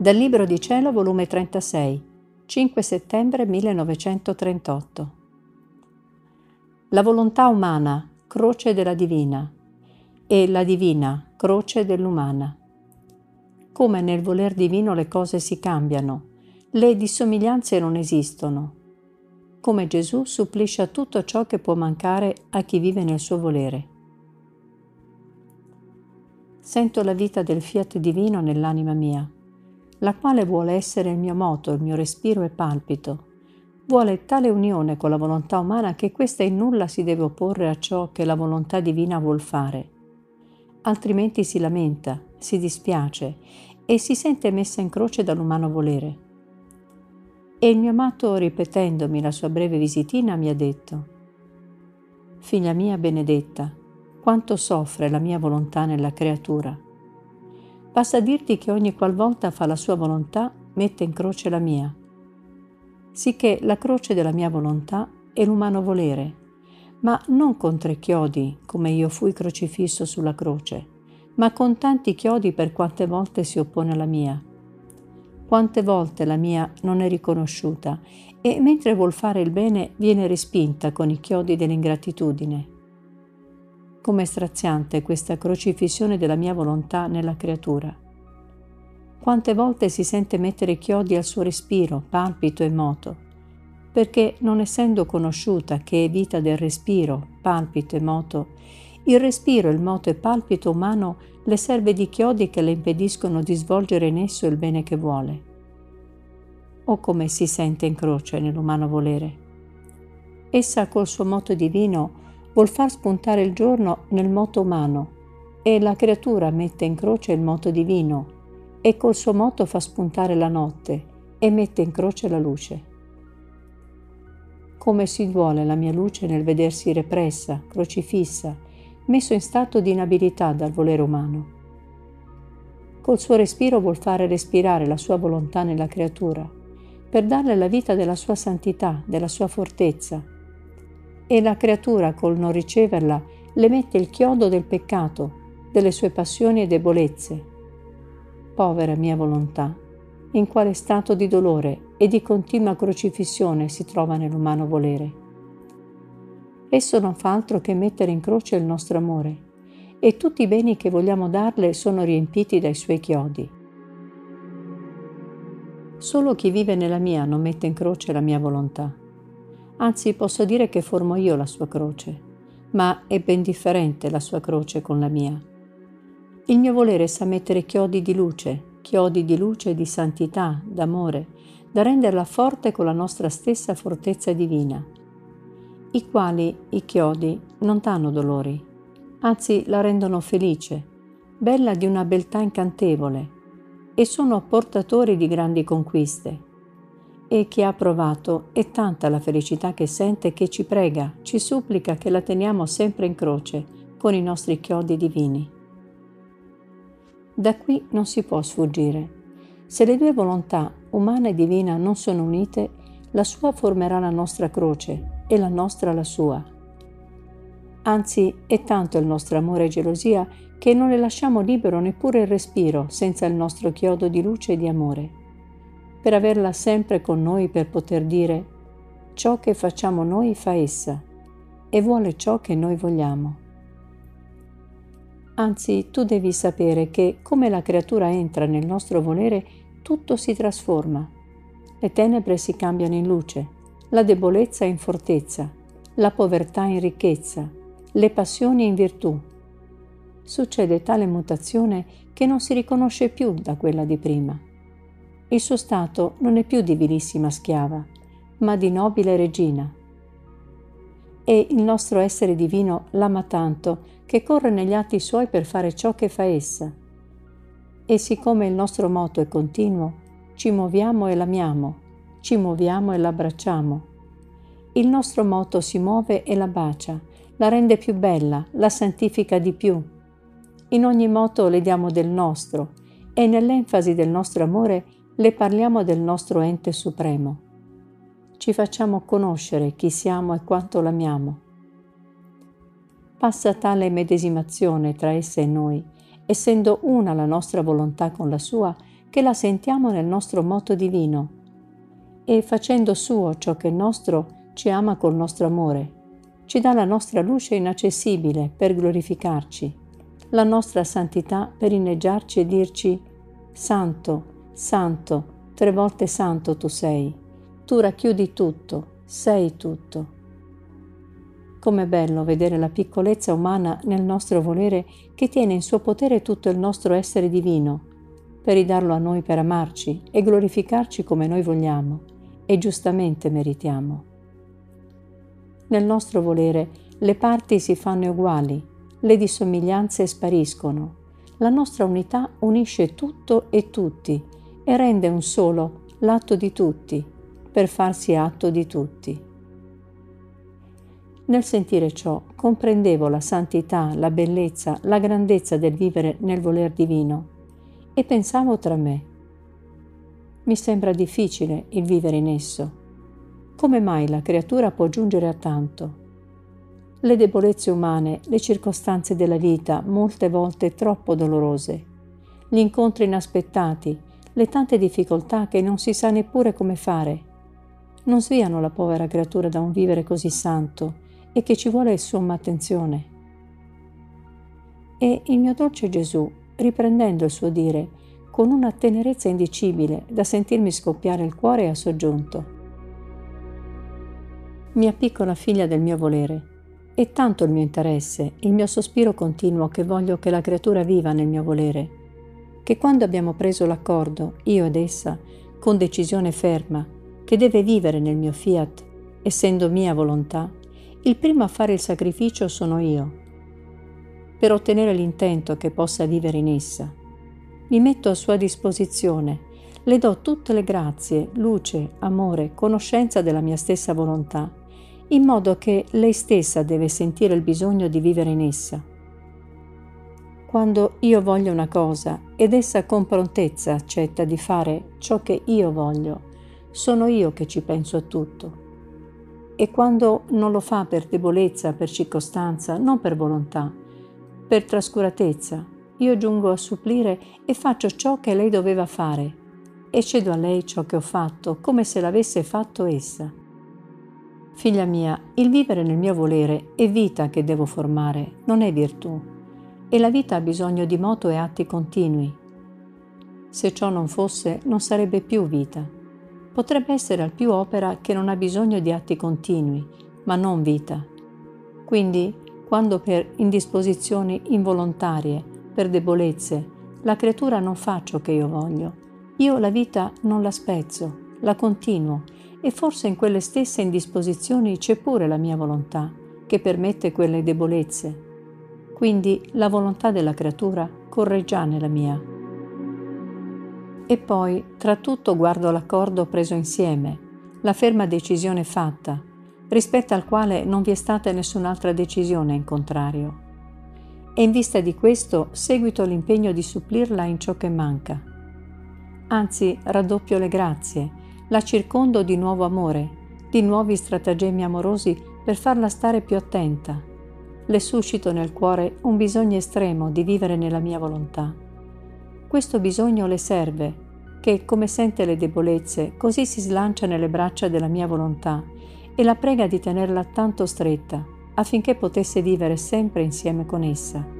Dal Libro di Cielo, volume 36, 5 settembre 1938. La volontà umana, croce della divina, e la divina, croce dell'umana. Come nel voler divino le cose si cambiano, le dissomiglianze non esistono. Come Gesù supplisce a tutto ciò che può mancare a chi vive nel suo volere. Sento la vita del fiat divino nell'anima mia la quale vuole essere il mio moto, il mio respiro e palpito. Vuole tale unione con la volontà umana che questa in nulla si deve opporre a ciò che la volontà divina vuol fare. Altrimenti si lamenta, si dispiace e si sente messa in croce dall'umano volere. E il mio amato, ripetendomi la sua breve visitina, mi ha detto, Figlia mia benedetta, quanto soffre la mia volontà nella creatura Basta dirti che ogni qualvolta fa la sua volontà mette in croce la mia, sicché la croce della mia volontà è l'umano volere, ma non con tre chiodi come io fui crocifisso sulla croce, ma con tanti chiodi per quante volte si oppone alla mia. Quante volte la mia non è riconosciuta e mentre vuol fare il bene viene respinta con i chiodi dell'ingratitudine. Come straziante questa crocifissione della mia volontà nella creatura. Quante volte si sente mettere chiodi al suo respiro, palpito e moto, perché non essendo conosciuta che è vita del respiro, palpito e moto, il respiro, il moto e palpito umano le serve di chiodi che le impediscono di svolgere in esso il bene che vuole. O come si sente in croce nell'umano volere. Essa col suo moto divino vuol far spuntare il giorno nel moto umano e la creatura mette in croce il moto divino e col suo moto fa spuntare la notte e mette in croce la luce. Come si duole la mia luce nel vedersi repressa, crocifissa, messo in stato di inabilità dal volere umano. Col suo respiro vuol fare respirare la sua volontà nella creatura, per darle la vita della sua santità, della sua fortezza, e la creatura col non riceverla le mette il chiodo del peccato, delle sue passioni e debolezze. Povera mia volontà, in quale stato di dolore e di continua crocifissione si trova nell'umano volere. Esso non fa altro che mettere in croce il nostro amore e tutti i beni che vogliamo darle sono riempiti dai suoi chiodi. Solo chi vive nella mia non mette in croce la mia volontà anzi posso dire che formo io la sua croce, ma è ben differente la sua croce con la mia. Il mio volere sa mettere chiodi di luce, chiodi di luce di santità, d'amore, da renderla forte con la nostra stessa fortezza divina, i quali, i chiodi, non danno dolori, anzi la rendono felice, bella di una beltà incantevole, e sono portatori di grandi conquiste e chi ha provato è tanta la felicità che sente che ci prega, ci supplica che la teniamo sempre in croce con i nostri chiodi divini. Da qui non si può sfuggire. Se le due volontà, umana e divina, non sono unite, la sua formerà la nostra croce e la nostra la sua. Anzi, è tanto il nostro amore e gelosia che non le lasciamo libero neppure il respiro senza il nostro chiodo di luce e di amore per averla sempre con noi per poter dire ciò che facciamo noi fa essa e vuole ciò che noi vogliamo. Anzi, tu devi sapere che come la creatura entra nel nostro volere, tutto si trasforma. Le tenebre si cambiano in luce, la debolezza in fortezza, la povertà in ricchezza, le passioni in virtù. Succede tale mutazione che non si riconosce più da quella di prima il suo stato non è più di vilissima schiava, ma di nobile regina. E il nostro essere divino l'ama tanto che corre negli atti suoi per fare ciò che fa essa. E siccome il nostro moto è continuo, ci muoviamo e l'amiamo, ci muoviamo e l'abbracciamo. Il nostro moto si muove e la bacia, la rende più bella, la santifica di più. In ogni moto le diamo del nostro e nell'enfasi del nostro amore le parliamo del nostro ente supremo. Ci facciamo conoscere chi siamo e quanto l'amiamo. Passa tale medesimazione tra essa e noi, essendo una la nostra volontà con la sua, che la sentiamo nel nostro moto divino e facendo suo ciò che è nostro ci ama col nostro amore, ci dà la nostra luce inaccessibile per glorificarci, la nostra santità per inneggiarci e dirci Santo, Santo, tre volte santo tu sei, tu racchiudi tutto, sei tutto. Com'è bello vedere la piccolezza umana nel nostro volere che tiene in suo potere tutto il nostro essere divino, per ridarlo a noi per amarci e glorificarci come noi vogliamo e giustamente meritiamo. Nel nostro volere le parti si fanno uguali, le dissomiglianze spariscono, la nostra unità unisce tutto e tutti e rende un solo l'atto di tutti, per farsi atto di tutti. Nel sentire ciò comprendevo la santità, la bellezza, la grandezza del vivere nel voler divino e pensavo tra me. Mi sembra difficile il vivere in esso. Come mai la creatura può giungere a tanto? Le debolezze umane, le circostanze della vita, molte volte troppo dolorose, gli incontri inaspettati, le tante difficoltà che non si sa neppure come fare, non sviano la povera creatura da un vivere così santo e che ci vuole somma attenzione. E il mio dolce Gesù, riprendendo il suo dire, con una tenerezza indicibile da sentirmi scoppiare il cuore, ha soggiunto. Mia piccola figlia del mio volere, è tanto il mio interesse, il mio sospiro continuo che voglio che la creatura viva nel mio volere, che quando abbiamo preso l'accordo, io ed essa, con decisione ferma, che deve vivere nel mio fiat, essendo mia volontà, il primo a fare il sacrificio sono io, per ottenere l'intento che possa vivere in essa. Mi metto a sua disposizione, le do tutte le grazie, luce, amore, conoscenza della mia stessa volontà, in modo che lei stessa deve sentire il bisogno di vivere in essa. Quando io voglio una cosa ed essa con prontezza accetta di fare ciò che io voglio, sono io che ci penso a tutto e quando non lo fa per debolezza, per circostanza, non per volontà, per trascuratezza, io giungo a supplire e faccio ciò che lei doveva fare e cedo a lei ciò che ho fatto come se l'avesse fatto essa. Figlia mia, il vivere nel mio volere è vita che devo formare, non è virtù. E la vita ha bisogno di moto e atti continui. Se ciò non fosse, non sarebbe più vita potrebbe essere al più opera che non ha bisogno di atti continui, ma non vita. Quindi, quando per indisposizioni involontarie, per debolezze, la creatura non fa ciò che io voglio, io la vita non la spezzo, la continuo e forse in quelle stesse indisposizioni c'è pure la mia volontà, che permette quelle debolezze. Quindi la volontà della creatura corre già nella mia. E poi, tra tutto, guardo l'accordo preso insieme, la ferma decisione fatta, rispetto al quale non vi è stata nessun'altra decisione in contrario. E in vista di questo seguito l'impegno di supplirla in ciò che manca. Anzi, raddoppio le grazie, la circondo di nuovo amore, di nuovi stratagemmi amorosi per farla stare più attenta. Le suscito nel cuore un bisogno estremo di vivere nella mia volontà questo bisogno le serve, che come sente le debolezze, così si slancia nelle braccia della mia volontà e la prega di tenerla tanto stretta, affinché potesse vivere sempre insieme con essa.